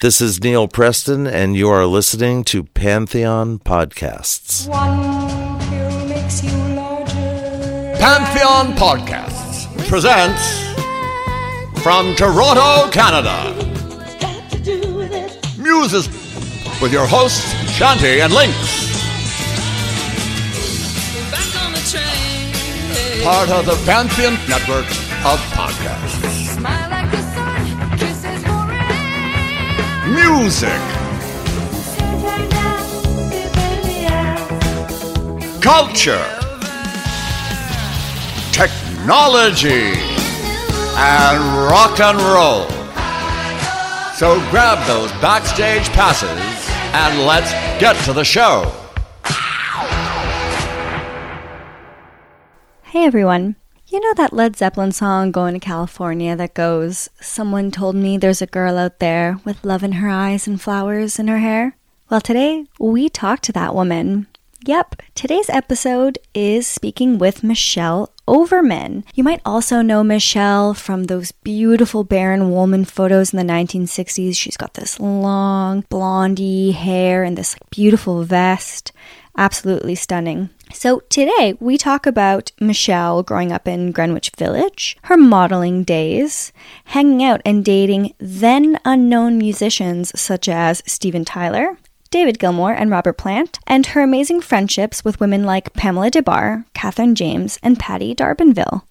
This is Neil Preston, and you are listening to Pantheon Podcasts. One pill makes you larger. Pantheon Podcasts presents from Toronto, Canada. Got to do with it. Muses with your hosts Shanti and Lynx. Back on the train. Part of the Pantheon network of podcasts. Music, culture, technology, and rock and roll. So grab those backstage passes and let's get to the show. Hey everyone. You know that Led Zeppelin song Going to California that goes, Someone told me there's a girl out there with love in her eyes and flowers in her hair? Well, today we talked to that woman. Yep, today's episode is speaking with Michelle Overman. You might also know Michelle from those beautiful Baron Wolman photos in the 1960s. She's got this long blondie hair and this beautiful vest. Absolutely stunning. So, today we talk about Michelle growing up in Greenwich Village, her modeling days, hanging out and dating then unknown musicians such as Steven Tyler, David Gilmour, and Robert Plant, and her amazing friendships with women like Pamela Des Barres, Catherine James, and Patty D'Arbanville.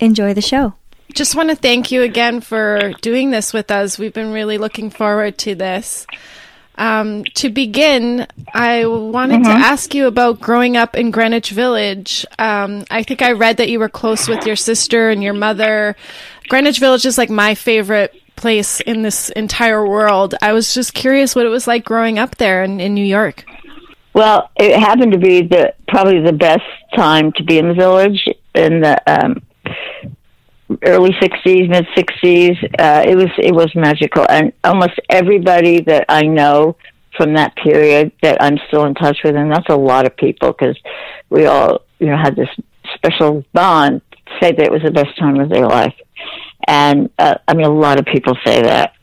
Enjoy the show. Just want to thank you again for doing this with us. We've been really looking forward to this. Um, to begin, I wanted to ask you about growing up in Greenwich Village. Um, I think I read that you were close with your sister and your mother. Greenwich Village is like my favorite place in this entire world. I was just curious what it was like growing up there in, in New York. Well, it happened to be the probably the best time to be in the village in the um, early '60s, mid '60s. Uh, it was it was magical, and almost everybody that I know from that period that I'm still in touch with, and that's a lot of people because we all you know had this special bond. Say that it was the best time of their life, and uh, I mean a lot of people say that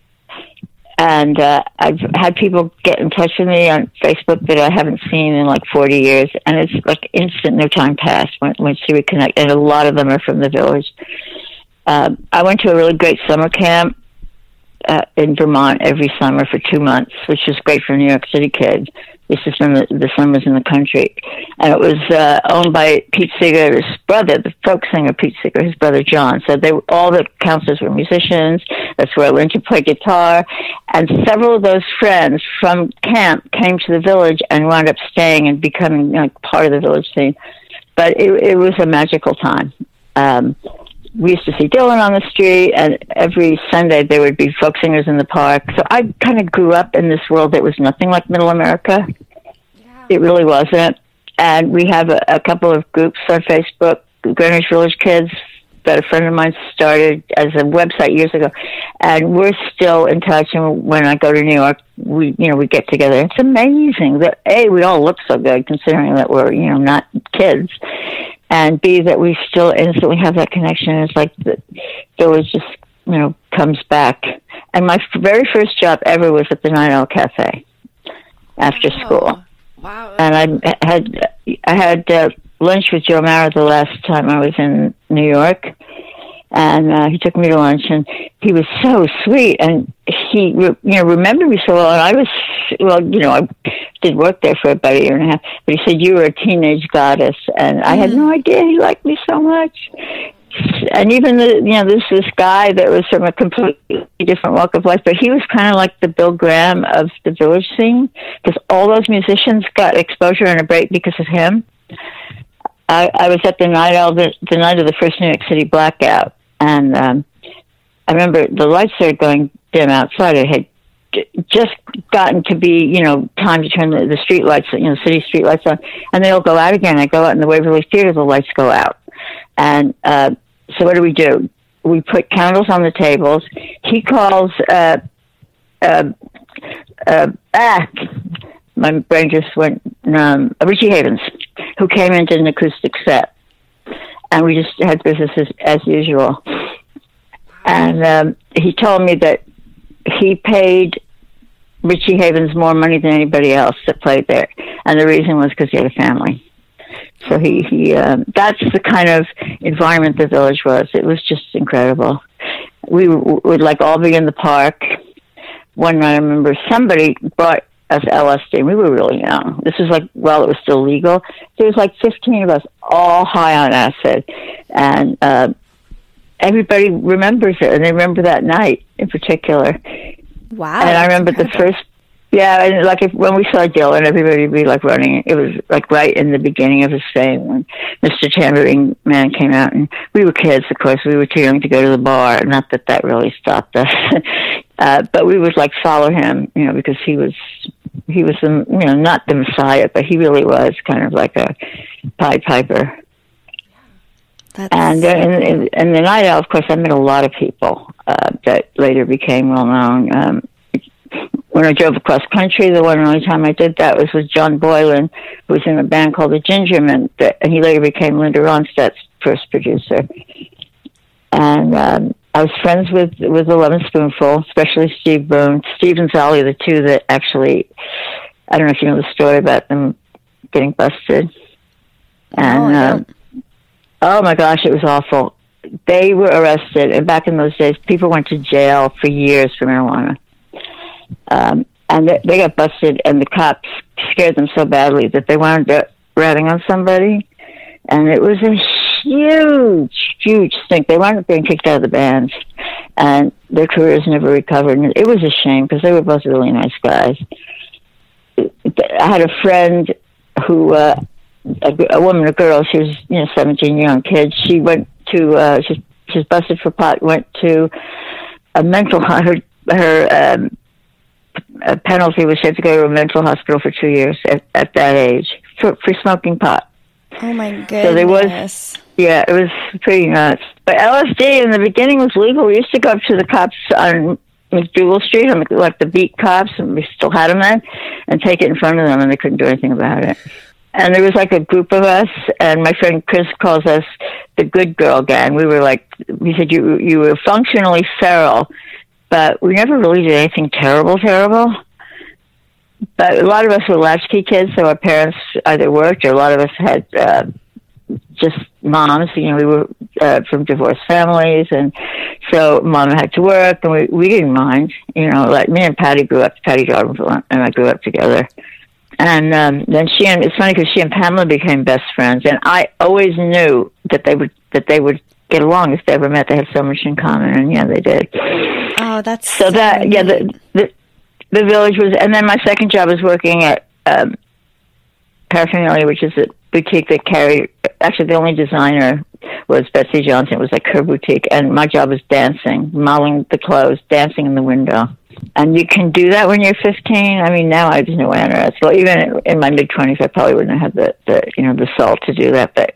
and uh, I've had people get in touch with me on Facebook that I haven't seen in like 40 years, and it's like instant, no time passed when, once you reconnect, and a lot of them are from the village. Um, I went to a really great summer camp uh, in Vermont every summer for two months, which is great for New York City kids. This is when the, the summers in the country, and it was uh, owned by Pete Seeger's brother, the folk singer Pete Seeger, his brother John. So they were, all the counselors were musicians. That's where I learned to play guitar, and several of those friends from camp came to the village and wound up staying and becoming like part of the village scene. But it, it was a magical time. Um, we used to see Dylan on the street, and every Sunday there would be folk singers in the park. So I kind of grew up in this world that was nothing like Middle America. It really wasn't. And we have a, a couple of groups on Facebook, Greenwich Village Kids, that a friend of mine started as a website years ago, and we're still in touch. And when I go to New York, we you know we get together. It's amazing that a we all look so good considering that we're you know not kids, and b that we still instantly have that connection. It's like the village just you know comes back. And my very first job ever was at the Night Owl Cafe after school Wow. and I had I had uh, lunch with Joe Marra the last time I was in New York, and uh, he took me to lunch, and he was so sweet, and he, you know, remembered me so well, and I was, well, you know, I did work there for about a year and a half. But he said you were a teenage goddess, and I had no idea he liked me so much. And even the, you know, this this guy that was from a completely different walk of life, but he was kind of like the Bill Graham of the village scene, because all those musicians got exposure and a break because of him. I, I was at the Night Owl the, the night of the first New York City blackout, and um, I remember the lights started going dim outside. It had j- just gotten to be, you know, time to turn the, the street lights, you know, city street lights on, and they all go out again. I go out in the Waverly Theater, the lights go out, and uh, so what do we do? We put candles on the tables. He calls. Uh, uh, uh, ah, my brain just went. Um, Richie Havens, who came and did an acoustic set, and we just had business as, as usual. And um, he told me that he paid Richie Havens more money than anybody else that played there, and the reason was because he had a family. So he he um, that's the kind of environment the village was. It was just incredible. We would like all be in the park. One night, I remember somebody brought us LSD. We were really young. This was like while it was still legal. There was like fifteen of us, all high on acid, and uh, everybody remembers it, and they remember that night in particular. Wow. And I remember the first, yeah, and like if, when we saw Dylan, everybody would be like running. It was like right in the beginning of his fame when Mr. Tambourine Man came out, and we were kids, of course. We were too young to go to the bar. Not that that really stopped us, uh, but we would like follow him, you know, because he was he was the you know not the Messiah, but he really was kind of like a Pied Piper. That's And uh, in, in, in the Night Owl, of course, I met a lot of people uh, that later became well known. Um, when I drove across country, the one and only time I did that was with John Boylan, who was in a band called the Gingermen, that, and he later became Linda Ronstadt's first producer. And um, I was friends with with the Lovin' Spoonful, especially Steve Boone, Steve and Sally, the two that actually. I don't know if you know the story about them getting busted. And I um, oh my gosh, it was awful. They were arrested, and back in those days, people went to jail for years for marijuana. Um, and they, they got busted, and the cops scared them so badly that they wound up ratting on somebody, and it was a huge, huge stink. They wound up being kicked out of the bands, and their careers never recovered. And it was a shame because they were both really nice guys. I had a friend who, uh, a, a woman, a girl, she was you know seventeen, young kid. She went to, uh, she, she was busted for pot. Went to a mental her her um, a penalty was she had to go to a mental hospital for two years at, at that age for for smoking pot. oh my goodness. So there was- Yeah, it was pretty nuts. But LSD in the beginning was legal. We used to go up to the cops on MacDougal Street, on like the beat cops, and we still had them then, and take it in front of them, and they couldn't do anything about it. And there was like a group of us, and my friend Chris calls us the Good Girl Gang. We were like, he said you you were functionally feral, but we never really did anything terrible, terrible. But a lot of us were latchkey kids, so our parents either worked, or a lot of us had uh, just moms. You know, we were uh, from divorced families, and so mom had to work, and we we didn't mind. You know, like me and Patty grew up. Patty Darwin and I grew up together. And um, then she and it's funny because she and Pamela became best friends, and I always knew that they would that they would get along if they ever met. They had so much in common, and yeah, they did. Oh, that's So that yeah, the, the the village was, and then my second job was working at um, Paraphernalia, which is a boutique that carried. Actually, the only designer was Betsey Johnson. It was like her boutique, and my job was dancing, modeling the clothes, dancing in the window. And you can do that when you're 15. I mean, now I just know on earth. Well, even in my mid 20s, I probably wouldn't have had the, the you know the salt to do that. But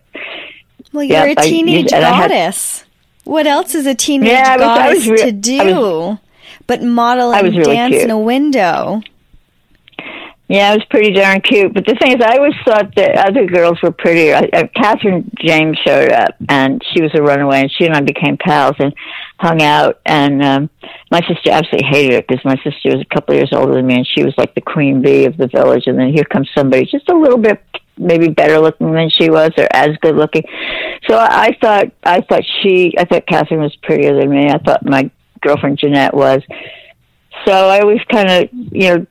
Well, you're Yeah, a teenage I had- goddess. what else is a teenage Yeah, I was- I goddess was re- to do? was- but model I and really dance cute. in a window. Yeah, it was pretty darn cute. But the thing is, I always thought that other girls were prettier. I, uh, Catherine James showed up, and she was a runaway, and she and I became pals and hung out. And um, my sister absolutely hated it because my sister was a couple years older than me, and she was like the queen bee of the village. And then here comes somebody just a little bit maybe better looking than she was, or as good looking. So I, I thought, I thought she, I thought Catherine was prettier than me. I thought my girlfriend Jeanette was. so I always kind of, you know,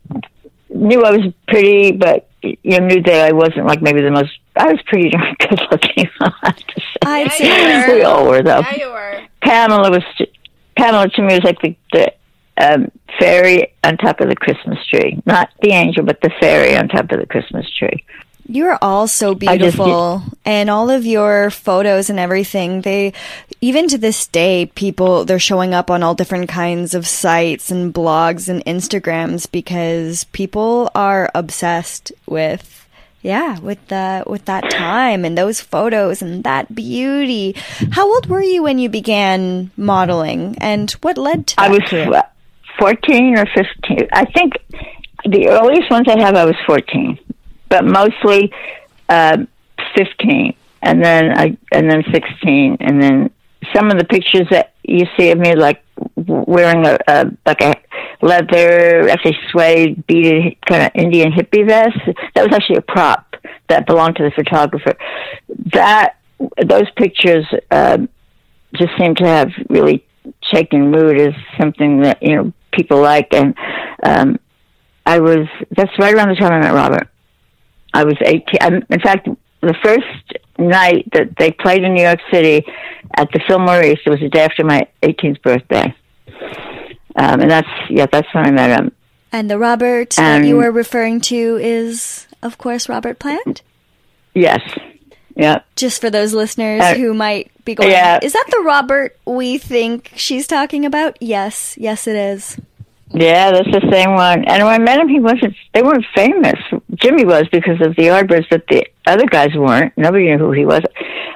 knew I was pretty, but you know, knew that I wasn't like maybe the most. I was pretty darn good looking. I have to say. I'd Yeah, we all were though. Yeah, you were. Pamela was Pamela to me was like the, the um, fairy on top of the Christmas tree, not the angel, but the fairy on top of the Christmas tree. You're all so just- beautiful, and all of your photos and everything. They, even to this day, people they're showing up on all different kinds of sites and blogs and Instagrams because people are obsessed with, yeah, with the with that time and those photos and that beauty. How old were you when you began modeling, and what led to that? I was fourteen or fifteen. I think the earliest ones I have, I was fourteen, but mostly um, fifteen, and then I and then sixteen, and then some of the pictures that you see of me, like wearing a, a like a leather, actually suede, beaded kind of Indian hippie vest. That was actually a prop that belonged to the photographer. That those pictures um, just seem to have really shaken mood as something that you know people like, and um, I was. That's right around the time I met Robert. I was eighteen. Um, in fact, the first night that they played in New York City at the Fillmore East, it was the day after my 18th birthday, um, and that's yeah, that's when I met him. and the Robert that Um, you were referring to is, of course, Robert Plant. Yes, yeah. just for those listeners Uh, who might be going, yeah. is that the Robert we think she's talking about? Yes, yes, it is. Yeah, that's the same one. And when I met him, he wasn't. They weren't famous. Jimmy was because of the Yardbirds, but the other guys weren't. Nobody knew who he was.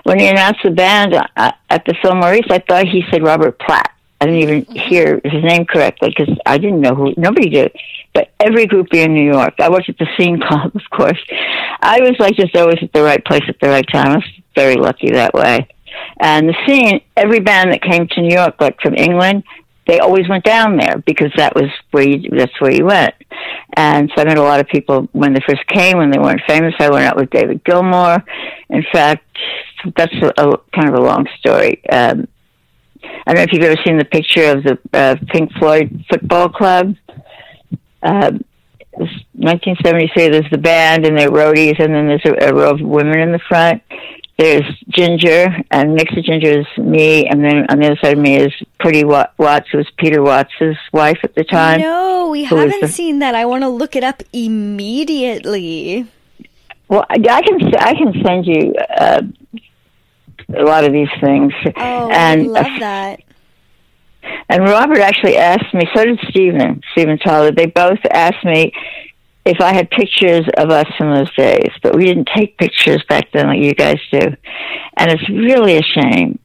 When he announced the band uh, at the Fillmore East, I thought he said Robert Platt. I didn't even hear his name correctly because I didn't know who. Nobody did. But every groupie in New York. I worked at the Scene Club, of course. I was like just always at the right place at the right time. I was very lucky that way. And the scene, every band that came to New York, like from England, they always went down there because that was where you, that's where you went. And so I met a lot of people when they first came, when they weren't famous. I went out with David Gilmour. In fact, that's a, a kind of a long story. Um, I don't know if you've ever seen the picture of the uh, Pink Floyd football club. Um, it was 1973. There's the band and their roadies, and then there's a, a row of women in the front. There's Ginger, and next to Ginger is me, and then on the other side of me is Puddie Wa- Watts, who was Peter Watts's wife at the time. no, we haven't the- seen that. I want to look it up immediately. Well, I I can I can send you uh, a lot of these things. Oh, and I love that. And Robert actually asked me, so did Steven, Steven Tyler. They both asked me if I had pictures of us from those days, but we didn't take pictures back then like you guys do. And it's really a shame.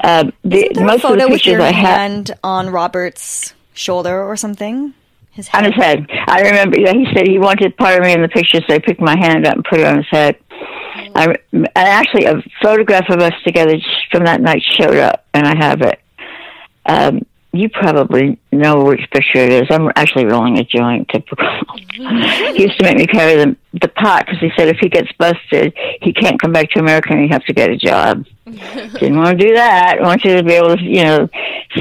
Uh, the, Isn't there a most of the pictures your I hand on Robert's shoulder or something? His on head. his head. I remember yeah, he said he wanted part of me in the picture, so I picked my hand up and put it on his head. I, and actually, a photograph of us together from that night showed up, and I have it. Um, you probably know which picture it is. I'm actually rolling a joint. Typical. he used to make me carry the the pot because he said if he gets busted, he can't come back to America and he has to get a job. Didn't want to do that. I want you to be able to, you know,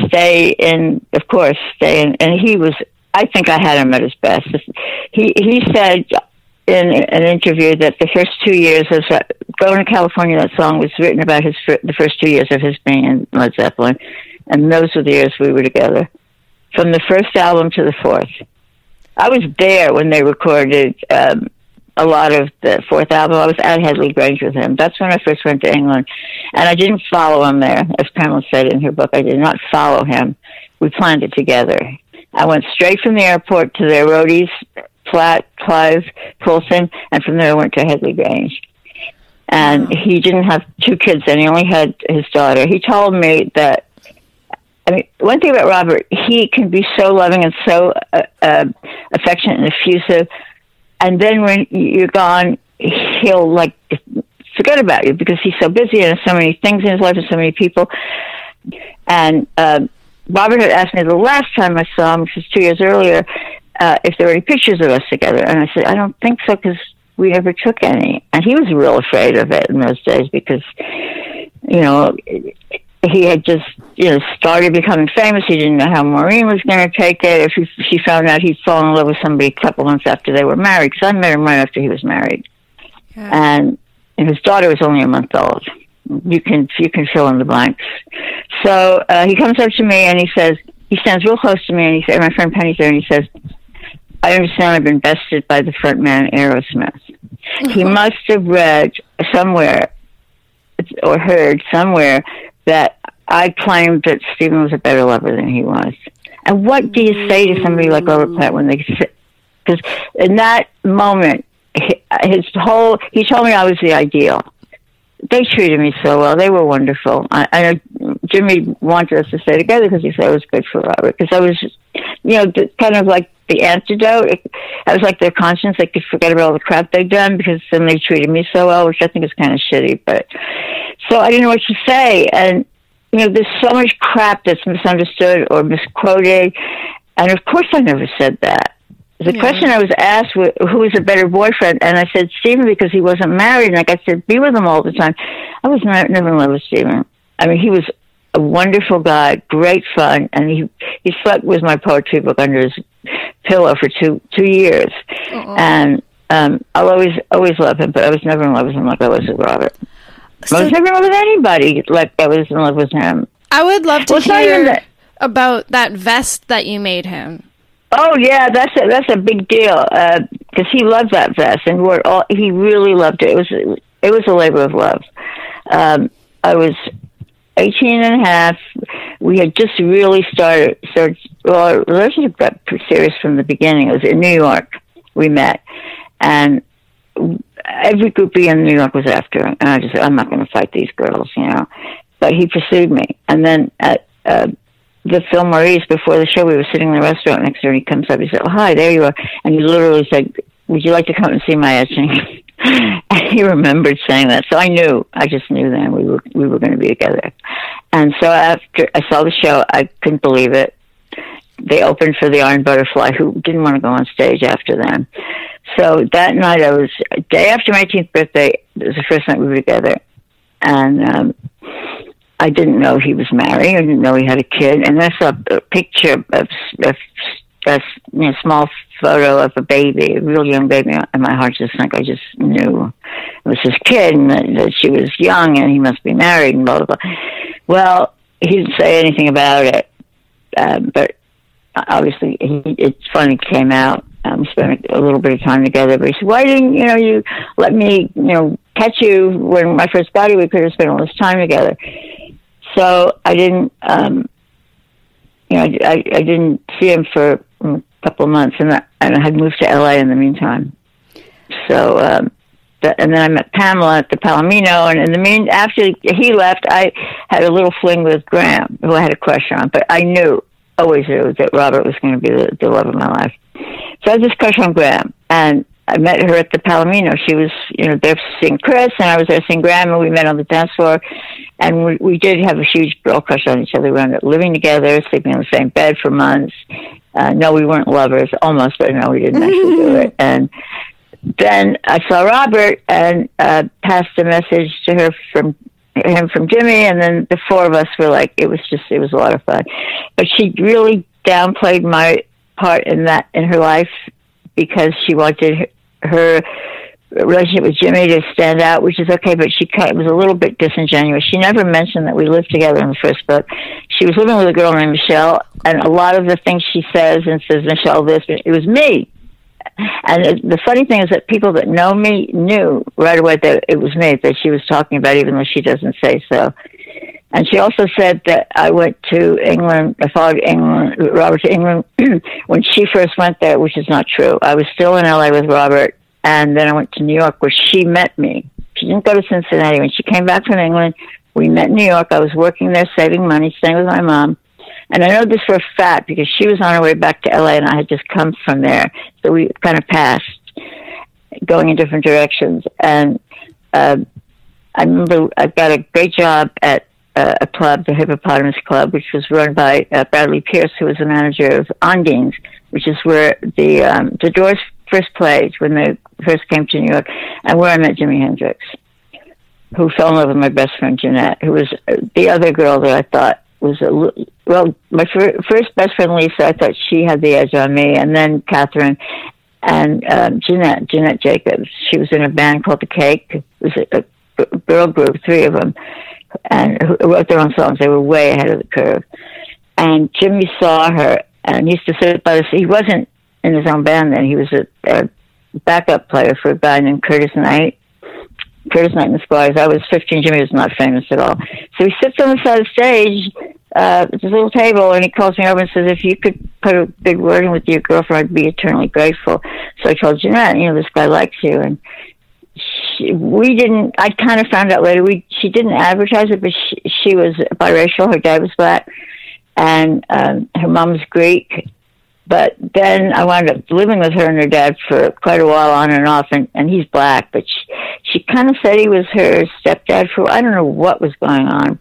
stay in. Of course, stay in. And he was. I think I had him at his best. He he said in an interview that the first two years of uh, going to California, that song was written about his the first two years of his being in Led Zeppelin, and those were the years we were together, from the first album to the fourth. I was there when they recorded um, a lot of the fourth album. I was at Headley Grange with him. That's when I first went to England, and I didn't follow him there, as Pamela said in her book. I did not follow him. We planned it together. I went straight from the airport to their roadies, Platt, Clive, Coulson, and from there I went to Headley Grange. And he didn't have two kids then, he only had his daughter. He told me that, I mean, one thing about Robert, he can be so loving and so uh, uh, affectionate and effusive. And then when you're gone, he'll like forget about you because he's so busy and so many things in his life and so many people. And uh, Robert had asked me the last time I saw him, which was two years earlier, uh, if there were any pictures of us together. And I said, I don't think so because we never took any. And he was real afraid of it in those days because, you know, it, he had just you know started becoming famous. He didn't know how Maureen was going to take it. If he, she found out he'd fallen in love with somebody a couple months after they were married, because I met him right after he was married, and, and his daughter was only a month old. You can you can fill in the blanks. So uh, he comes up to me and he says he stands real close to me and he said, my friend Penny's there, and he says, "I understand I've been bested by the front man Aerosmith." he must have read somewhere or heard somewhere that I claimed that Steven was a better lover than he was. And what do you say to somebody like Robert Plant when they because in that moment, hi- his whole he told me I was the ideal. They treated me so well. They were wonderful. I, I know Jimmy wanted us to stay together because he said it was good for Robert. Because I was, you know, kind of like the antidote. I was like their conscience. They could forget about all the crap they'd done because then they treated me so well, which I think is kind of shitty. But so I didn't know what to say, and you know, there's so much crap that's misunderstood or misquoted, and of course I never said that. The Yeah. question I was asked was, who was a better boyfriend, and I said Steven because he wasn't married, and like I said, be with him all the time. I was not, never in love with Steven. I mean, he was a wonderful guy, great fun, and he he slept with my poetry book under his pillow for two two years, and um, I'll always always love him, but I was never in love with him like I was with Robert. I was never in love with anybody like I was in love with him. I would love to Well, hear that- about that vest that you made him. Oh yeah, that's a, that's a big deal because he loved that vest and wore it all. He really loved it. It was it was a labor of love. Um, I was 18 and a half. We had just really started. started well, our relationship got serious from the beginning. It was in New York. We met, and every groupie in New York was after him. And I just said, I'm not going to fight these girls, you know. But he pursued me, and then at uh, the Fillmore East before the show, we were sitting in the restaurant next door, and he comes up. He said, "Oh, hi, there you are," and he literally said, "Would you like to come and see my etching?" and he remembered saying that, so I knew. I just knew then we were we were going to be together. And so after I saw the show, I couldn't believe it. They opened for the Iron Butterfly, who didn't want to go on stage after them. So that night, I was day after my 18th birthday. It was the first night we were together, and um, I didn't know he was married. I didn't know he had a kid. And I saw a picture of a, a small photo of a baby, a real young baby, and my heart just sank. I just knew it was his kid, and that, that she was young, and he must be married, and blah blah blah. Well, he didn't say anything about it, um, but obviously he, it finally came out. Um, spent a little bit of time together, but he said, "Why didn't you know you let me you know catch you when I first got? We could have spent all this time together." So I didn't, um, you know, I, I, I didn't see him for a couple of months, and I, and I had moved to LA in the meantime. So, um, and then I met Pamela at the Palomino, and in the mean after he left, I had a little fling with Graham, who I had a crush on, but I knew, always knew, that Robert was going to be the, the love of my life. So I had this crush on Graham, and I met her at the Palomino. She was, you know, there seeing Chris, and I was there seeing Graham, and we met on the dance floor. And we, we did have a huge girl crush on each other. We ended up living together, sleeping in the same bed for months. Uh, no, we weren't lovers, almost, but no, we didn't actually do it. And then I saw Robert and uh, passed a message to her from him from Jimmy, and then the four of us were like, it was just, it was a lot of fun. But she really downplayed my part in that in her life because she wanted her, relationship with Jimmy to stand out, which is okay, but she kind of was a little bit disingenuous. She never mentioned that we lived together in the first book. She was living with a girl named Michelle, and a lot of the things she says and says, Michelle, this, it was me. And the funny thing is that people that know me knew right away that it was me that she was talking about, even though she doesn't say so. And she also said that I went to England, I followed England, Robert to England when she first went there, which is not true. I was still in LA with Robert, and then I went to New York where she met me. She didn't go to Cincinnati. When she came back from England, we met in New York. I was working there, saving money, staying with my mom. And I know this for a fact because she was on her way back to LA and I had just come from there. So we kind of passed going in different directions. And uh, I remember I got a great job at uh, a club, the Hippopotamus Club, which was run by uh, Bradley Pierce, who was the manager of Ondines, which is where the um, the Doors first played when they first came to New York, and where I met Jimi Hendrix. who fell in love with my best friend Jeanette, who was uh, the other girl that I thought was a well, my fir- first best friend Lisa. I thought she had the edge on me, and then Catherine and um, Jeanette, Jeanette Jacobs. She was in a band called The Cake. It was a, a girl group, three of them, and who wrote their own songs. They were way ahead of the curve. And Jimi saw her and used to sit by the. He wasn't in his own band then. He was a, a backup player for a guy named Curtis Knight. Curtis Knight and the Squires. I was 15. Jimi was not famous at all. So he sits on the side of the stage uh, at this little table, and he calls me over and says, "If you could put a big word in with your girlfriend, I'd be eternally grateful." So I told Jeanette, "You know, this guy likes you," and she, we didn't. I kind of found out later. We she didn't advertise it, but she, she was biracial. Her dad was black, and um, her mom's Greek. But then I wound up living with her and her dad for quite a while, on and off, and, and he's black. But she, she kind of said he was her stepdad for I don't know what was going on,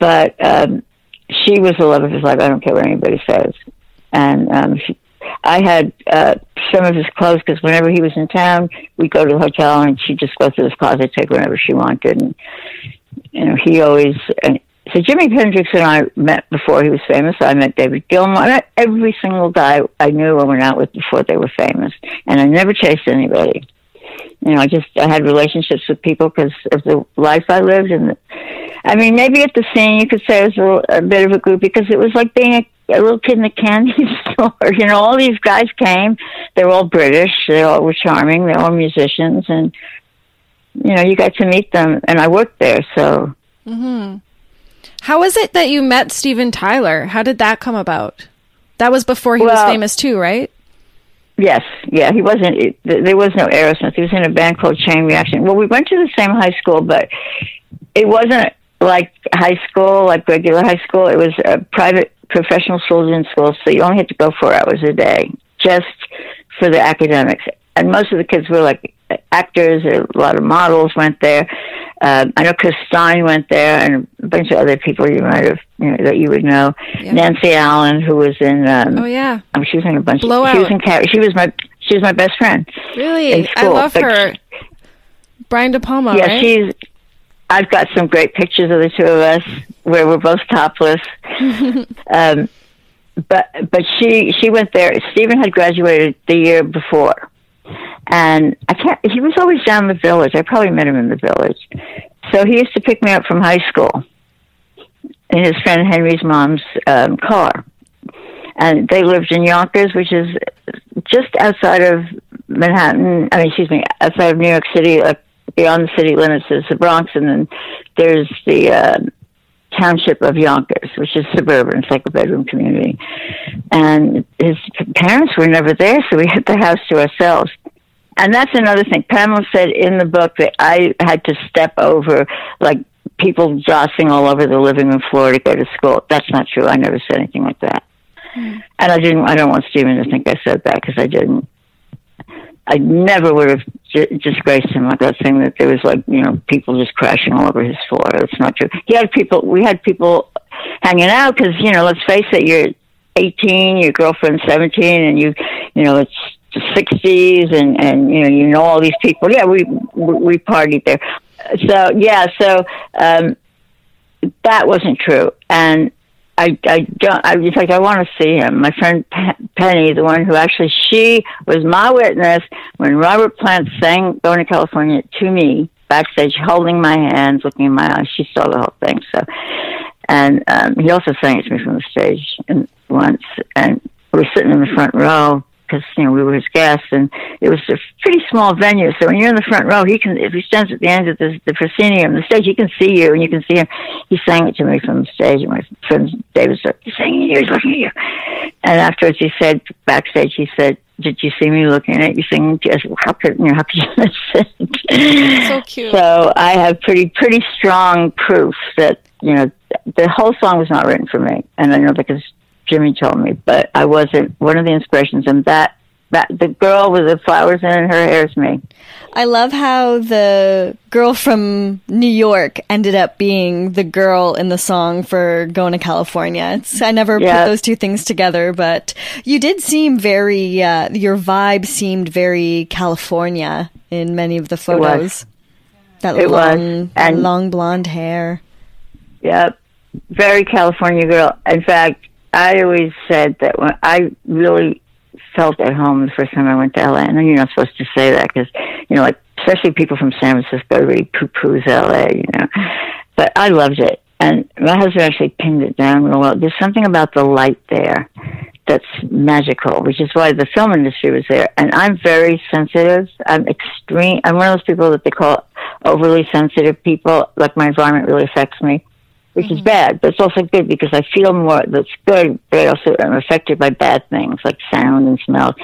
but um, she was the love of his life. I don't care what anybody says, and um, she, I had uh, some of his clothes because whenever he was in town, we'd go to the hotel and she'd just go through his closet, take whatever she wanted, and you know he always. And, so Jimi Hendrix and I met before he was famous. I met David Gilmour. I met every single guy I knew and went out with before they were famous, and I never chased anybody. You know, I just I had relationships with people because of the life I lived, and I mean, maybe at the scene you could say it was a, little, a bit of a group because it was like being a, a little kid in a candy store. You know, all these guys came. They were all British. They all were charming. They were all musicians, and you know, you got to meet them. And I worked there, so mm-hmm. How was it that you met Steven Tyler? How did that come about? That was before he was famous too, right? Yes, yeah, he wasn't. There was no Aerosmith. He was in a band called Chain Reaction. Well, we went to the same high school, but it wasn't like high school, like regular high school. It was a private professional children's school, so you only had to go four hours a day just for the academics. And most of the kids were like actors. A lot of models went there. Um, I know Chris Stein went there, and a bunch of other people you might have, you know, that you would know. Nancy Allen, who was in. Um, Oh yeah, um, she was in a bunch. Of, Blowout. she was in. Car- She was my. She was my best friend. really. I love but- her. Brian De Palma, yeah, right? she's. I've got some great pictures of the two of us where we're both topless. um, but but she she went there. Steven had graduated the year before, and I can't. He was always down in the village. I probably met him in the village. So he used to pick me up from high school in his friend Henry's mom's um, car, and they lived in Yonkers, which is just outside of Manhattan. I mean, excuse me, outside of New York City, like beyond the city limits is the Bronx, and then there's the uh, township of Yonkers, which is suburban. It's like a bedroom community. And his parents were never there, so we had the house to ourselves. And that's another thing. Pamela said in the book that I had to step over, like people jostling all over the living room floor to go to school. That's not true. I never said anything like that. And I didn't. I don't want Steven to think I said that because I didn't. I never would have j- disgraced him like that, saying that there was like you know people just crashing all over his floor. That's not true. He had people. We had people hanging out because you know, let's face it, you're 18, your girlfriend's 17, and you you know it's the 60s, and and you know you know all these people. Yeah, we we we partied there. So yeah, so um, that wasn't true, and I, I don't. I, in fact, I want to see him. My friend Pe- Penny, the one who actually she was my witness when Robert Plant sang "Going to California" to me backstage, holding my hands, looking in my eyes. She saw the whole thing. So, and um, he also sang it to me from the stage and once, and we were sitting in the front row because you know we were his guests, and it was a pretty small venue. So when you're in the front row, he can if he stands at the end of the, the proscenium, the stage, he can see you, and you can see him. He sang it to me from the stage, and my friend David said, "He's singing you, he's looking at you." And afterwards, he said backstage, he said, "Did you see me looking at you singing?" I said, "How could you know? How could you? So cute. So I have pretty pretty strong proof that you know the whole song was not written for me, and I know because Jimmy told me, but I wasn't one of the inspirations. And that that the girl with the flowers in her hair is me. I love how the girl from New York ended up being the girl in the song for Going to California. It's, I never Yeah. put those two things together, but you did seem very, uh, your vibe seemed very California in many of the was. photos. That It was, long, and- long blonde hair. Yep. Very California girl. In fact, I always said that when I really felt at home the first time I went to LA. I know you're not supposed to say that because, you know, like, especially people from San Francisco really poo poos LA, you know. But I loved it. And my husband actually pinned it down real well. There's something about the light there that's magical, which is why the film industry was there. And I'm very sensitive. I'm extreme. I'm one of those people that they call overly sensitive people. Like my environment really affects me, which is mm-hmm. bad, but it's also good because I feel more. That's good, but I also am affected by bad things like sound and smell.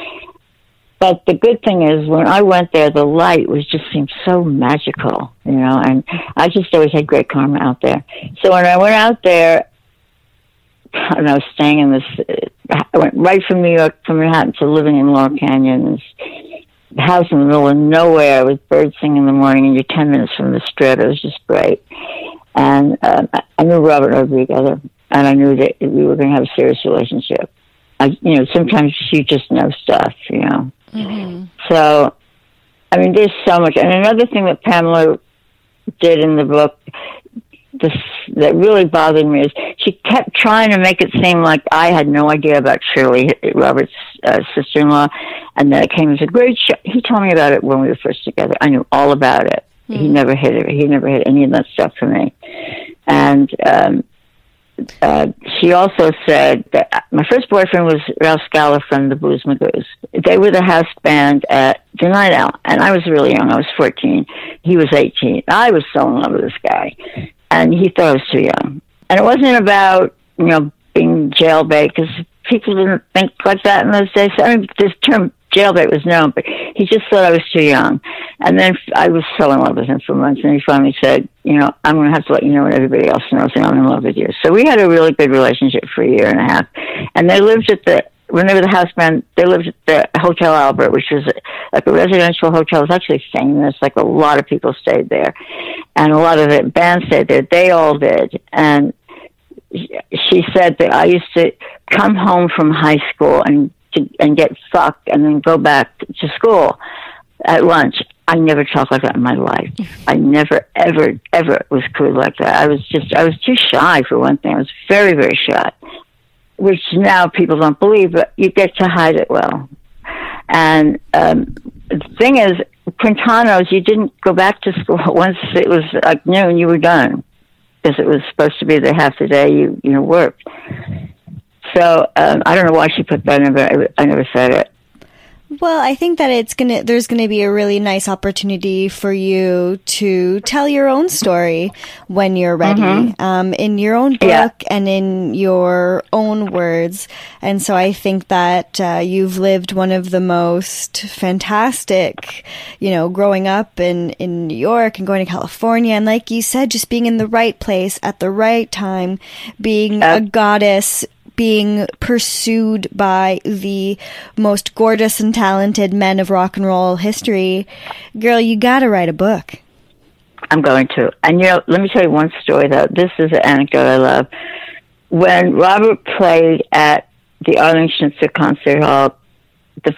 But the good thing is, when I went there, the light was just seemed so magical, you know. And I just always had great karma out there. So when I went out there, and I was staying in this. I went right from New York, from Manhattan, to living in Laurel Canyon. This house in the middle of nowhere with birds singing in the morning, and you're ten minutes from the strip. It was just great. And um, I- knew Robert and I were together, and I knew that we were going to have a serious relationship. I, you know, sometimes you just know stuff, you know. So, I mean, there's so much. And another thing that Pamela did in the book this, that really bothered me is she kept trying to make it seem like I had no idea about Shirley, Robert's uh, sister-in-law, and that it came as a great show. He told me about it when we were first together. I knew all about it. He never hid it. He never hid any of that stuff from me. And um, uh, she also said that my first boyfriend was Ralph Scala from the Blues Magoos. They were the house band at the Night Owl, and I was really young. I was 14. He was 18. I was so in love with this guy, and he thought I was too young. And it wasn't about, you know, being jailbait, because people didn't think like that in those days. I mean, this term jailbait was known, but he just thought I was too young. And then I was so in love with him for months, and he finally said, you know, I'm going to have to let you know what everybody else knows, I'm in love with you. So we had a really good relationship for a year and a half. And they lived at the, when they were the house band, they lived at the Hotel Albert, which was like a residential hotel. It was actually famous. Like a lot of people stayed there. And a lot of the band stayed there. They all did. And she said that I used to come home from high school and to, and get fucked and then go back to school at lunch. I never talked like that in my life. I never, ever, ever was cool like that. I was just, I was too shy for one thing. I was very, very shy, which now people don't believe, but you get to hide it well. And um, the thing is, Quintano's, you didn't go back to school once it was like noon. You were done because it was supposed to be the half the day you you know worked. So um, I don't know why she put that. in, but I I never said it. Well, I think that it's gonna there's gonna be a really nice opportunity for you to tell your own story when you're ready, um, in your own book Yeah. and in your own words. And so I think that uh, you've lived one of the most fantastic, you know, growing up in in New York and going to California, and like you said, just being in the right place at the right time, being a goddess being pursued by the most gorgeous and talented men of rock and roll history. Girl, you gotta write a book. I'm going to. And you know, let me tell you one story though. This is an anecdote I love. When Robert played at the Arlington Concert Hall, the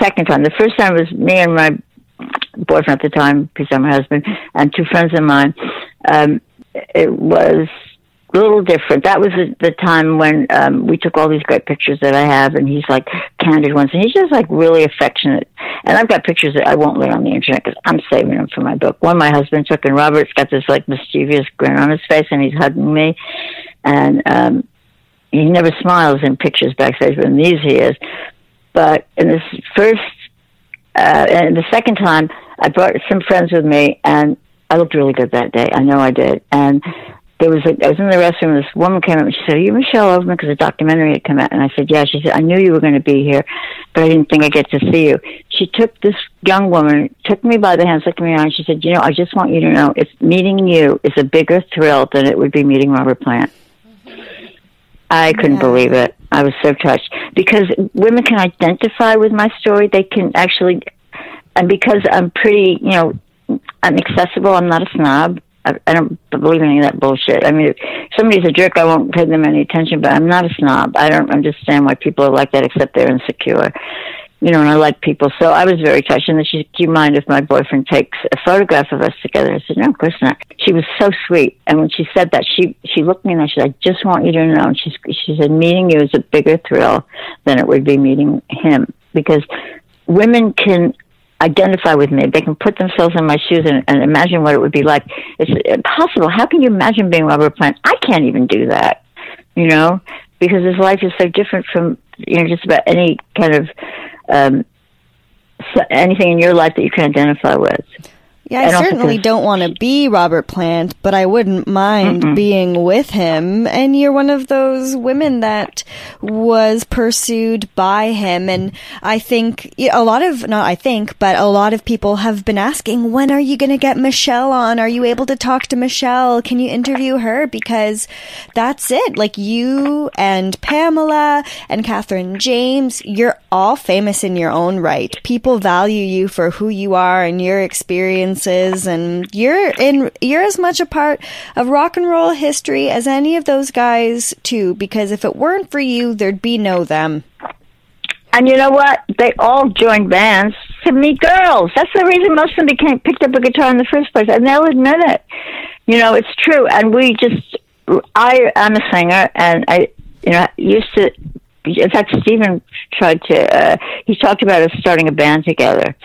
second time, the first time was me and my boyfriend at the time, because I'm my husband, and two friends of mine. Um, it was little different. That was the, time when um, we took all these great pictures that I have, and he's like candid ones, and he's just like really affectionate. And I've got pictures that I won't lay on the internet because I'm saving them for my book. One my husband took, and Robert's got this like mischievous grin on his face, and he's hugging me, and um, he never smiles in pictures backstage, but in these he is. But in this first, uh, and the second time, I brought some friends with me, and I looked really good that day. I know I did, and there was a, I was in the restroom and this woman came up and she said, Are you Michelle Overman? Because a documentary had come out. And I said, Yeah. She said, I knew you were going to be here, but I didn't think I'd get to see you. She took this young woman, took me by the hands, looked me on. She said, You know, I just want you to know it's meeting you is a bigger thrill than it would be meeting Robert Plant. I couldn't Yeah. believe it. I was so touched because women can identify with my story. They can actually, and because I'm pretty, you know, I'm accessible. I'm not a snob. I, I don't believe any of that bullshit. I mean, if somebody's a jerk, I won't pay them any attention. But I'm not a snob. I don't understand why people are like that, except they're insecure. you know, and I like people. So I was very touched. And then she said, Do you mind if my boyfriend takes a photograph of us together? I said, No, of course not. She was so sweet. And when she said that, she she looked me eye. She said, I just want you to know. And she, she said, Meeting you is a bigger thrill than it would be meeting him. Because women can identify with me. They can put themselves in my shoes and, and imagine what it would be like. It's impossible. How can you imagine being Robert Plant? I can't even do that, you know, because his life is so different from, you know, just about any kind of, um, anything in your life that you can identify with. Yeah, I certainly don't want to be Robert Plant, but I wouldn't mind being with him. And you're one of those women that was pursued by him. And I think a lot of, not I think, but a lot of people have been asking, when are you going to get Michelle on? Are you able to talk to Michelle? Can you interview her? Because that's it. Like you and Pamela and Catherine James, you're all famous in your own right. People value you for who you are and your experiences and you're in you're as much a part of rock and roll history as any of those guys too because if it weren't for you there'd be no them. And you know what? They all joined bands to meet girls. That's the reason most of them became picked up a guitar in the first place, and they'll admit it. You know, it's true. And we just, I, I'm a singer, and I, you know, used to. In fact, Steven tried to. Uh, he talked about us starting a band together.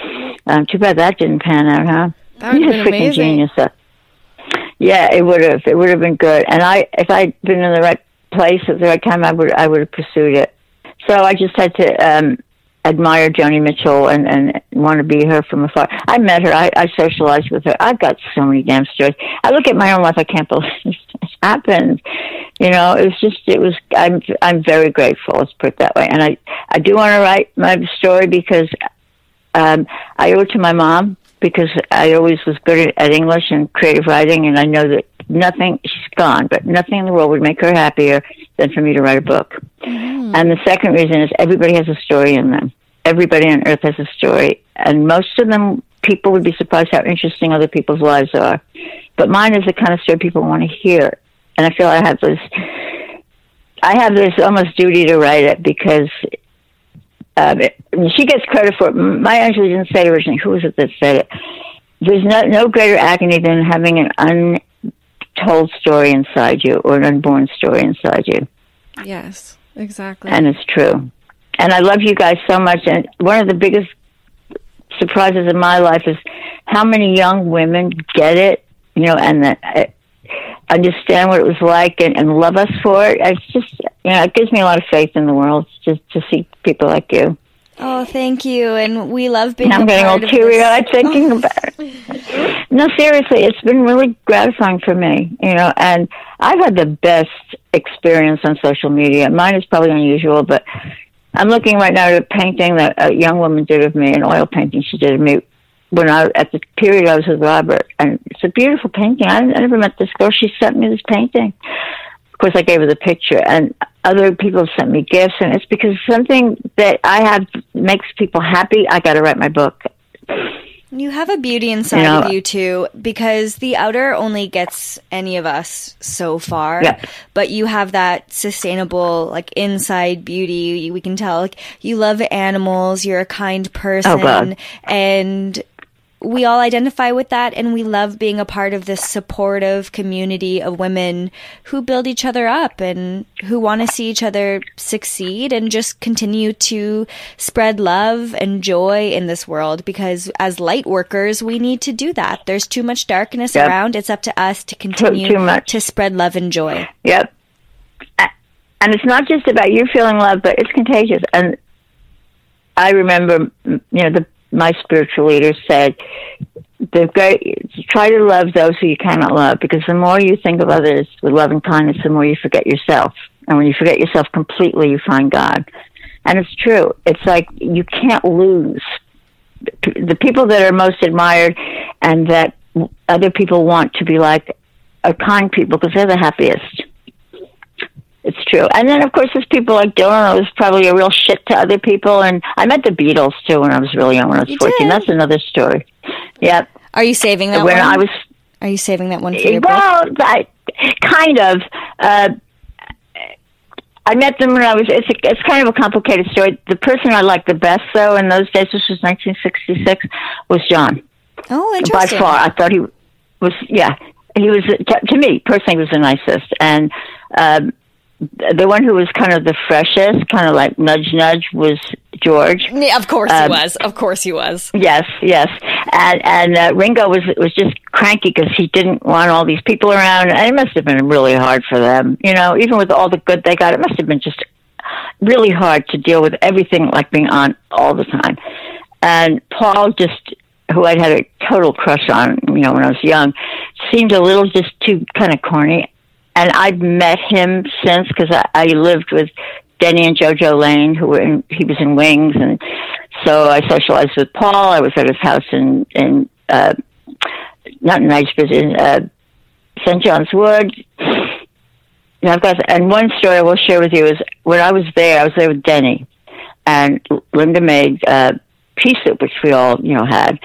Um, too bad that didn't pan out, huh? That would've a been freaking amazing. genius. Yeah, it would have. It would have been good. And I, if I'd been in the right place at the right time, I would. I would have pursued it. So I just had to um, admire Joni Mitchell and, and want to be her from afar. I met her. I, I socialized with her. I've got so many damn stories. I look at my own life. I can't believe this happened. You know, it was just. It was. I'm. I'm very grateful. Let's put it that way. And I. I do want to write my story because um, I owe it to my mom because I always was good at, English and creative writing, and I know that nothing. She's gone, but nothing in the world would make her happier than for me to write a book. Mm-hmm. And the second reason is everybody has a story in them. Everybody on earth has a story, and most of them people would be surprised how interesting other people's lives are. But mine is the kind of story people want to hear, and I feel I have this. I have this almost duty to write it because um, she gets credit for it. My actually didn't say it originally. Who was it that said it? There's no, no greater agony than having an untold story inside you or an unborn story inside you. Yes, exactly. And it's true. And I love you guys so much. And one of the biggest surprises in my life is how many young women get it, you know, and that uh, understand what it was like and, and love us for it. It's just, you know, it gives me a lot of faith in the world just to see people like you. Oh, thank you. And we love being I'm a getting all teary eyed thinking about it. No, seriously, it's been really gratifying for me, you know, and I've had the best experience on social media. Mine is probably unusual, but I'm looking right now at a painting that a young woman did of me, an oil painting she did of me when I at the period I was with Robert, and it's a beautiful painting. I, I never met this girl. She sent me this painting. Of course, I gave her the picture, and other people sent me gifts, and it's because something that I have makes people happy. I got to write my book. You have a beauty inside You know- of you too, because the outer only gets any of us so far. Yeah. But you have that sustainable, like inside beauty. We can tell, like you love animals. You're a kind oh, person, God. and we all identify with that, and we love being a part of this supportive community of women who build each other up and who want to see each other succeed and just continue to spread love and joy in this world. Because as light workers, we need to do that. There's too much darkness Yep. around. It's up to us to continue to spread love and joy. Yep. And it's not just about you feeling love, but it's contagious. And I remember, you know, the, my spiritual leader said, the great, try to love those who you cannot love because the more you think of others with love and kindness, the more you forget yourself. And when you forget yourself completely, you find God. And it's true. It's like you can't lose. The people that are most admired and that other people want to be like are kind people because they're the happiest. It's true. And then, of course, there's people like Dylan who was probably a real shit to other people. And I met the Beatles, too, when I was really young, when I was You 14. did? That's another story. Yep. Are you saving that when one? I was, Are you saving that one for your book? well, I, kind of. Uh, I met them when I was. It's a, it's kind of a complicated story. The person I liked the best, though, in those days, this was 1966, was John. Oh, interesting. By far, I thought he was. Yeah, he was to, to me personally he was the nicest, and um, the one who was kind of the freshest, kind of like nudge nudge, was George. Yeah, of course Um, he was. Of course he was. Yes, yes, and and uh, Ringo was was just cranky because he didn't want all these people around, and it must have been really hard for them. You know, even with all the good they got, it must have been just really hard to deal with everything like being on all the time. And Paul just, who I'd had a total crush on, you know, when I was young, seemed a little just too kind of corny. And I've met him since because I, I lived with Denny and JoJo Laine, who were in, he was in Wings, and so I socialized with Paul. I was at his house in in uh, not in Knightsbridge, in uh, St. John's Wood. And I've got and one story I will share with you is when I was there, I was there with Denny, and Linda made uh, pea soup, which we all you know had,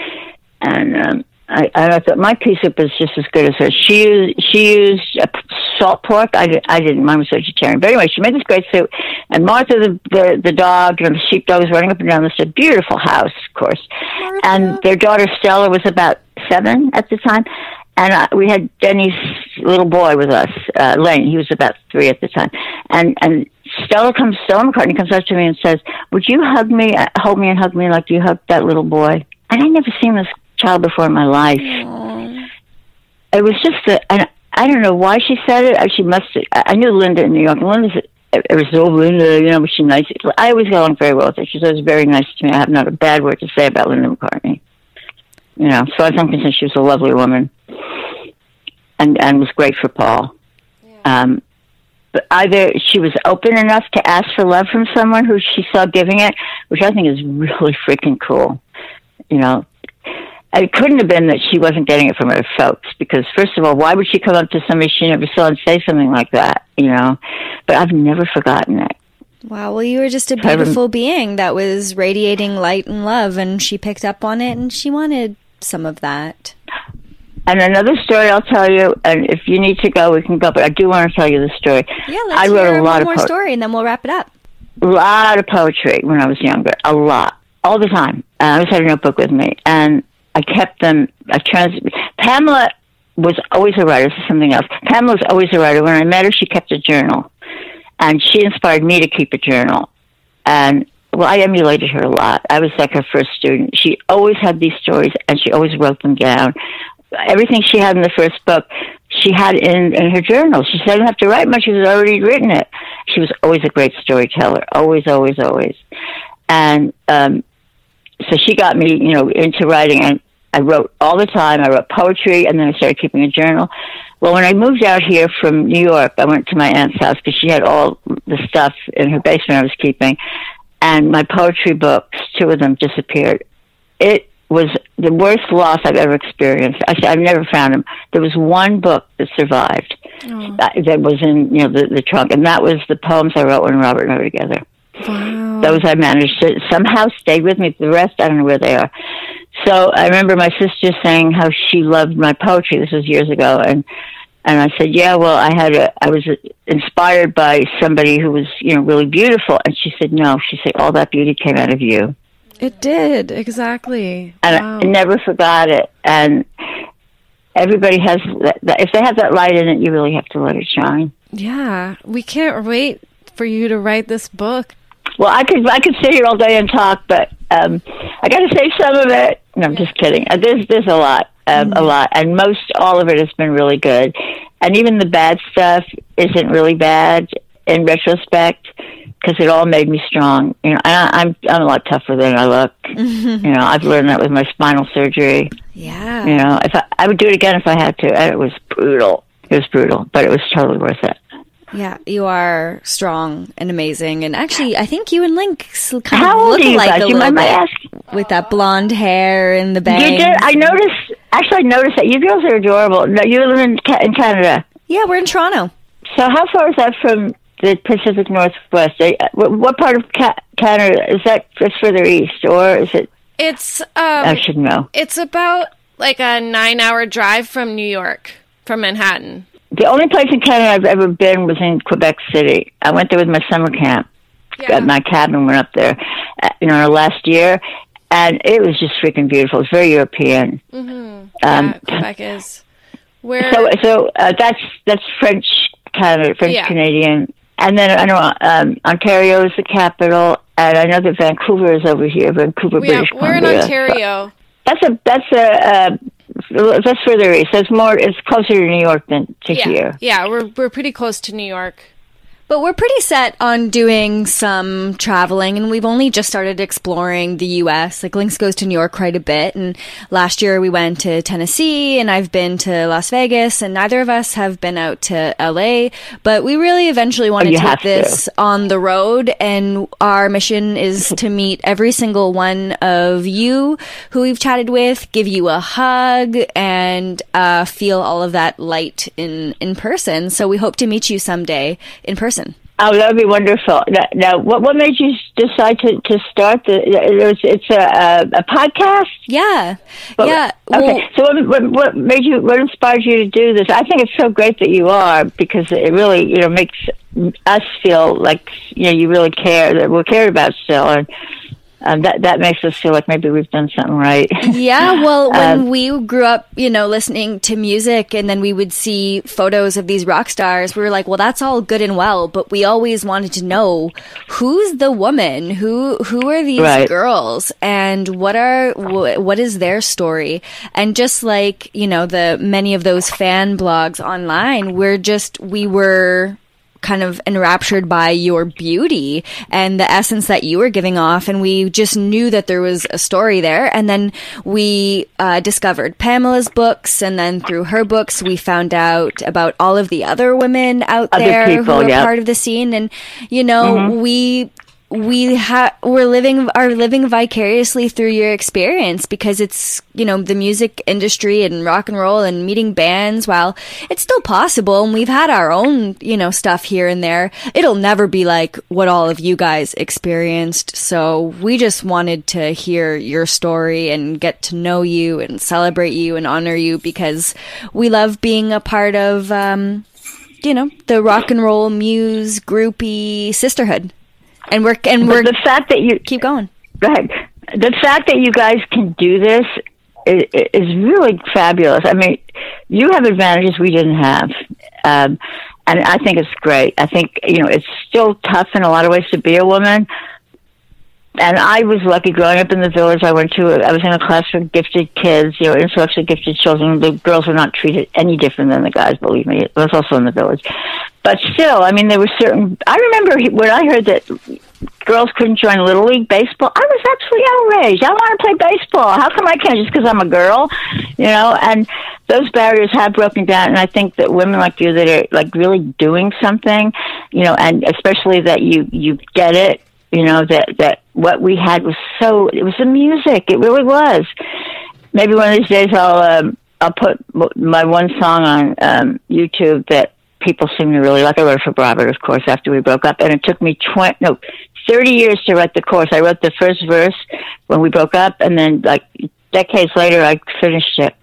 and um, I, I thought my pea soup was just as good as hers. She used she used salt pork. I, I didn't. Mine was vegetarian. But anyway, she made this great soup. And Martha, the the, the dog, and the sheepdog was running up and down this a beautiful house, of course. And their daughter Stella was about seven at the time. And uh, we had Denny's little boy with us, uh, Laine. He was about three at the time. And and Stella comes, Stella McCartney comes up to me and says, "Would you hug me, uh, hold me, and hug me like you hugged that little boy?" And I'd never seen this child before in my life. It was just a, and I don't know why she said it. She must. I I knew Linda in New York. Linda's. It was so Linda, you know, was she nice? I always got along very well with her. She's always very nice to me. I have not a bad word to say about Linda McCartney. You know, so I think concerned, she was a lovely woman, and and was great for Paul. Um, but either she was open enough to ask for love from someone who she saw giving it, which I think is really freaking cool. You know, it couldn't have been that she wasn't getting it from her folks because first of all, why would she come up to somebody she never saw and say something like that? You know, but I've never forgotten it. Wow, well, you were just a rem- beautiful being that was radiating light and love, and she picked up on it, and she wanted some of that. And another story I'll tell you, and if you need to go, we can go. But I do want to tell you the story. Yeah, let's I wrote hear a lot one of more po- story, and then we'll wrap it up. A lot of poetry when I was younger, a lot, all the time. I always had a notebook with me, and I kept them. I trans. Pamela was always a writer. This is something else. Pamela was always a writer. When I met her, she kept a journal, and she inspired me to keep a journal. And well, I emulated her a lot. I was like her first student. She always had these stories, and she always wrote them down. Everything she had in the first book, she had in in her journal. She didn't have to write much; she had already written it. She was always a great storyteller. Always, always, always. And um, so she got me, you know, into writing, and I wrote all the time. I wrote poetry, and then I started keeping a journal. Well, when I moved out here from New York, I went to my aunt's house because she had all the stuff in her basement I was keeping, and my poetry books, two of them disappeared. It was the worst loss I've ever experienced. I, I've never found them. There was one book that survived that, that was in you know the, the trunk, and that was the poems I wrote when Robert and I were together. Those I managed to somehow stayed with me. The rest, I don't know where they are. So I remember my sister saying how she loved my poetry. This was years ago, and and I said, yeah, well, I had a, I was inspired by somebody who was you know really beautiful, and she said, no, she said all that beauty came out of you, It did exactly. and Wow. I never forgot it. And everybody has that, that, if they have that light in it, you really have to let it shine. yeah, we can't wait for you to write this book. Well, I could I could sit here all day and talk, but um, I got to save some of it. No, I'm just kidding. Uh, there's there's a lot, um, a lot, and most all of it has been really good, and even the bad stuff isn't really bad in retrospect because it all made me strong. You know, and I, I'm I'm a lot tougher than I look. you know, I've learned that with my spinal surgery. Yeah. You know, if I, I would do it again if I had to, and it was brutal. It was brutal, but it was totally worth it. Yeah, you are strong and amazing, and actually, I think you and Link kind How of look are you alike guys? a You little bit asking? with that blonde hair and the bangs. You did. I noticed. Actually, I noticed that you girls are adorable. No, you live in in Canada. Yeah, we're in Toronto. So how far is that from the Pacific Northwest? Uh, What, what part of Canada is that? Just further east, or is it? It's I um, should know. it's about like a nine-hour drive from New York, from Manhattan. The only place in Canada I've ever been was in Quebec City. I went there with my summer camp. Yeah. My cabin went up there, uh, you know, last year, and it was just freaking beautiful. It's very European. yeah, Um, Quebec is. Where So, so uh, that's that's French Canada, French Yeah. Canadian, and then I know um, Ontario is the capital, and I know that Vancouver is over here. Vancouver, yeah, British we're in Columbia. Ontario. That's a that's a uh, that's further east. That's more. It's closer to New York than to Yeah, here. yeah, we're we're pretty close to New York. But we're pretty set on doing some traveling, and we've only just started exploring the U.S. Like Lynx goes to New York quite a bit, and last year we went to Tennessee, and I've been to Las Vegas, and neither of us have been out to L.A. But we really eventually want Oh, to take to. this on the road, and our mission is to meet every single one of you who we've chatted with, give you a hug, and uh, feel all of that light in in person. So we hope to meet you someday in person. Oh, that would be wonderful. Now, now what what made you decide to, to start the? It was, it's a, a a podcast. Yeah, But- yeah. Okay. Well, so what, what what made you? What inspired you to do this? I think it's so great that you are because it really you know makes us feel like you know you really care that we're cared about still, and um, that that makes us feel like maybe we've done something right. yeah. Well, when Um, we grew up, you know, listening to music, and then we would see photos of these rock stars, we were like, well, that's all good and well, but we always wanted to know who's the woman, who who are these Right. girls, and what are wh- what is their story, and just like you know the many of those fan blogs online, we're just we were kind of enraptured by your beauty and the essence that you were giving off and we just knew that there was a story there. And then we uh, discovered pamela's books and then through her books we found out about all of the other women out Other there people, who are yep. part of the scene. And you know we we ha- we're living are living vicariously through your experience because it's you know the music industry and rock and roll and meeting bands while it's still possible and we've had our own you know stuff here and there. It'll never be like what all of you guys experienced. So we just wanted to hear your story and get to know you and celebrate you and honor you because we love being a part of um you know the rock and roll muse groupie sisterhood and we're and But we're the fact that you keep going. Go ahead. The fact that you guys can do this is, is really fabulous. I mean, you have advantages we didn't have. Um, and I think it's great. I think, you know, it's still tough in a lot of ways to be a woman. And I was lucky growing up in the village. I went to, I was in a class for gifted kids, you know, intellectually gifted children. The girls were not treated any different than the guys, believe me. It was also in the village. But still, I mean, there were certain, I remember when I heard that girls couldn't join Little League Baseball, I was absolutely outraged. I want to play baseball. How come I can't just because I'm a girl? You know, and those barriers have broken down. And I think that women like you that are like really doing something, you know, and especially that you, you get it, you know, that, that what we had was so, it was the music. It really was. Maybe one of these days I'll, um, I'll put my one song on um, YouTube that people seem to really like. I wrote it for Robert, of course, after we broke up, and it took me twenty no thirty years to write the chorus. I wrote the first verse when we broke up, and then like decades later, I finished it.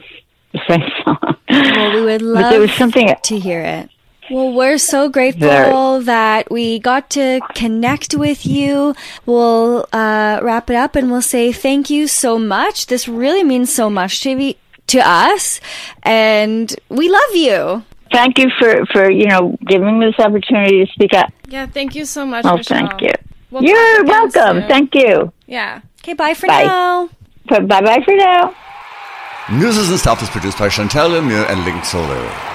The same song. Well, we would love but there was something. to hear it. Well, we're so grateful Very. that we got to connect with you. We'll uh, wrap it up and we'll say thank you so much. This really means so much to me, to us, and we love you. Thank you for for you know giving me this opportunity to speak up. Yeah, thank you so much. Oh, Michelle. thank you. We'll You're welcome. soon. Thank you. Yeah. Okay, bye for Bye. now. Bye bye for now. News and Stuff is produced by Chantal Lemieux and Link Solar.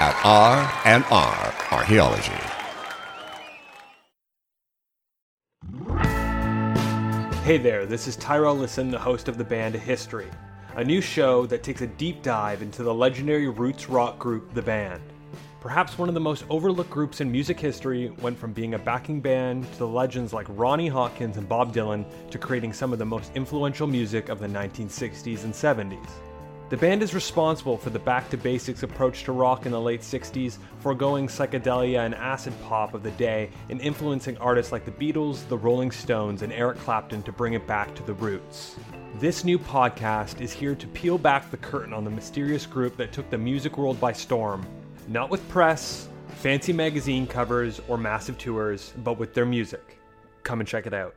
at R&R Archaeology. Hey there, this is Tyrell Listen, the host of the band History, a new show that takes a deep dive into the legendary roots rock group The Band. Perhaps one of the most overlooked groups in music history went from being a backing band to the legends like Ronnie Hawkins and Bob Dylan to creating some of the most influential music of the 1960s and 70s. The band is responsible for the back to basics approach to rock in the late 60s, foregoing psychedelia and acid pop of the day, and influencing artists like the Beatles, the Rolling Stones, and Eric Clapton to bring it back to the roots. This new podcast is here to peel back the curtain on the mysterious group that took the music world by storm. Not with press, fancy magazine covers, or massive tours, but with their music. Come and check it out.